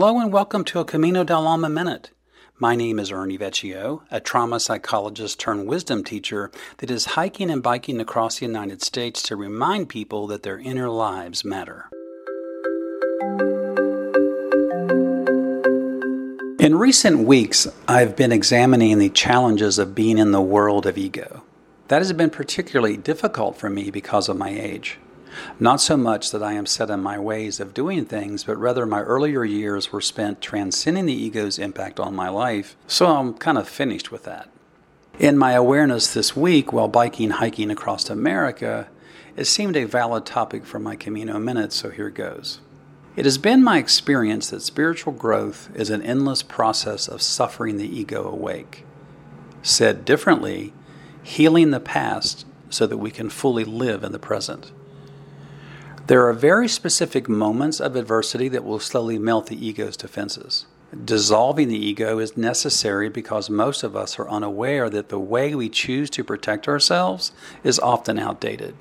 Hello and welcome to a Camino del Alma Minute. My name is Ernie Vecchio, a trauma psychologist turned wisdom teacher that is hiking and biking across the United States to remind people that their inner lives matter. In recent weeks, I've been examining the challenges of being in the world of ego. That has been particularly difficult for me because of my age. Not so much that I am set in my ways of doing things, but rather my earlier years were spent transcending the ego's impact on my life, so I'm kind of finished with that. In my awareness this week while biking hiking across America, it seemed a valid topic for my Camino Minute, so here goes. It has been my experience that spiritual growth is an endless process of suffering the ego awake. Said differently, healing the past so that we can fully live in the present. There are very specific moments of adversity that will slowly melt the ego's defenses. Dissolving the ego is necessary because most of us are unaware that the way we choose to protect ourselves is often outdated.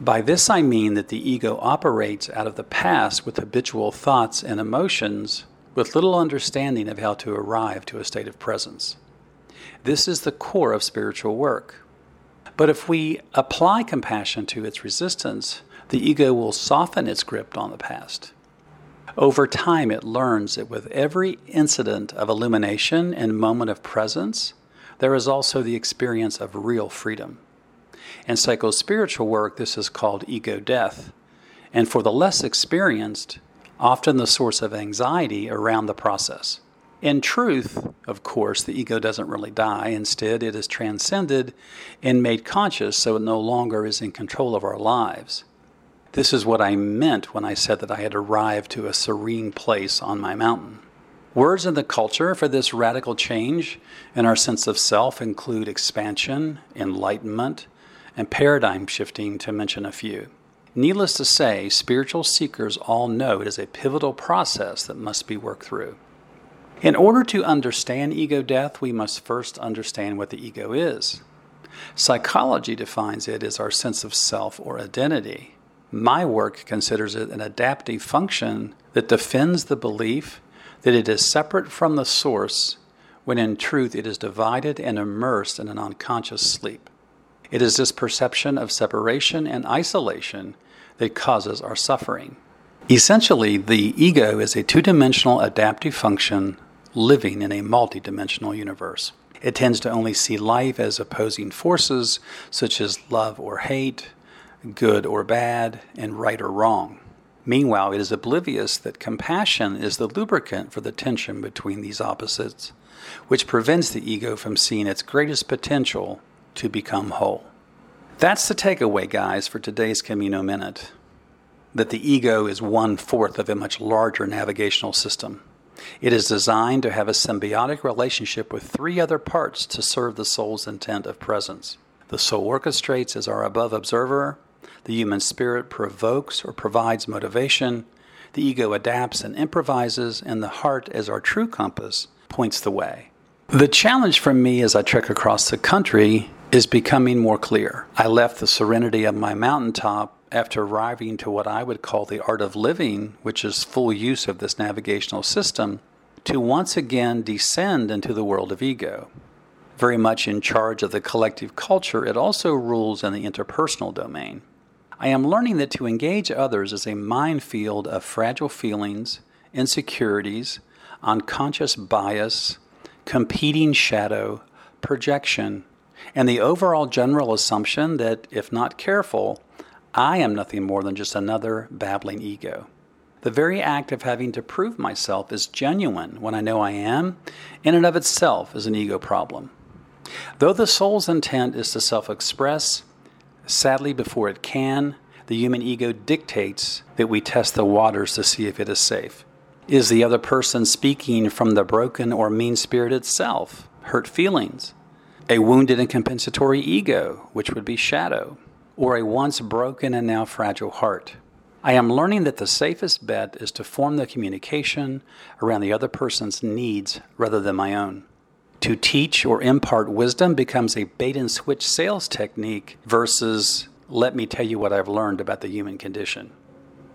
By this I mean that the ego operates out of the past with habitual thoughts and emotions with little understanding of how to arrive to a state of presence. This is the core of spiritual work. But if we apply compassion to its resistance, the ego will soften its grip on the past. Over time, it learns that with every incident of illumination and moment of presence, there is also the experience of real freedom. In psychospiritual work, this is called ego death. And for the less experienced, often the source of anxiety around the process. In truth, of course, the ego doesn't really die. Instead, it is transcended and made conscious so it no longer is in control of our lives. This is what I meant when I said that I had arrived to a serene place on my mountain. Words in the culture for this radical change in our sense of self include expansion, enlightenment, and paradigm shifting, to mention a few. Needless to say, spiritual seekers all know it is a pivotal process that must be worked through. In order to understand ego death, we must first understand what the ego is. Psychology defines it as our sense of self or identity. My work considers it an adaptive function that defends the belief that it is separate from the source when in truth it is divided and immersed in an unconscious sleep. It is this perception of separation and isolation that causes our suffering. Essentially, the ego is a two dimensional adaptive function living in a multi dimensional universe. It tends to only see life as opposing forces such as love or hate, good or bad, and right or wrong. Meanwhile, it is oblivious that compassion is the lubricant for the tension between these opposites, which prevents the ego from seeing its greatest potential to become whole. That's the takeaway, guys, for today's Camino Minute that the ego is one fourth of a much larger navigational system. It is designed to have a symbiotic relationship with three other parts to serve the soul's intent of presence. The soul orchestrates as our above observer, the human spirit provokes or provides motivation, the ego adapts and improvises, and the heart, as our true compass, points the way. The challenge for me as I trek across the country is becoming more clear. I left the serenity of my mountaintop after arriving to what I would call the art of living, which is full use of this navigational system, to once again descend into the world of ego. Very much in charge of the collective culture, it also rules in the interpersonal domain. I am learning that to engage others is a minefield of fragile feelings, insecurities, unconscious bias, competing shadow, projection, and the overall general assumption that if not careful, I am nothing more than just another babbling ego. The very act of having to prove myself is genuine when I know I am, in and of itself, is an ego problem. Though the soul's intent is to self express, sadly, before it can, the human ego dictates that we test the waters to see if it is safe. Is the other person speaking from the broken or mean spirit itself, hurt feelings? a wounded and compensatory ego, which would be shadow, or a once broken and now fragile heart. I am learning that the safest bet is to form the communication around the other person's needs rather than my own. To teach or impart wisdom becomes a bait and switch sales technique versus let me tell you what I've learned about the human condition.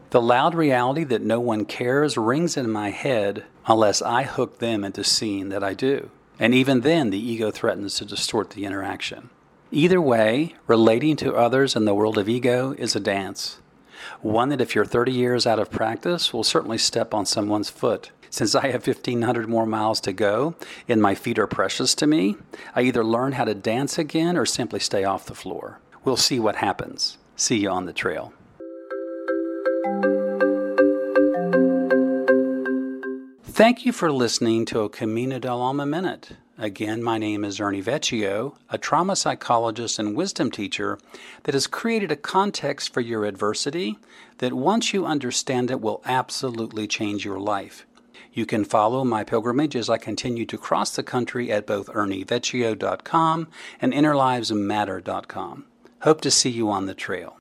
The loud reality that no one cares rings in my head unless I hook them into seeing that I do. And even then, the ego threatens to distort the interaction. Either way, relating to others in the world of ego is a dance. One that, if you're 30 years out of practice, will certainly step on someone's foot. Since I have 1,500 more miles to go and my feet are precious to me, I either learn how to dance again or simply stay off the floor. We'll see what happens. See you on the trail. Thank you for listening to a Camino del Alma Minute. Again, my name is Ernie Vecchio, a trauma psychologist and wisdom teacher that has created a context for your adversity that once you understand it will absolutely change your life. You can follow my pilgrimage as I continue to cross the country at both ernievecchio.com and innerlivesmatter.com. Hope to see you on the trail.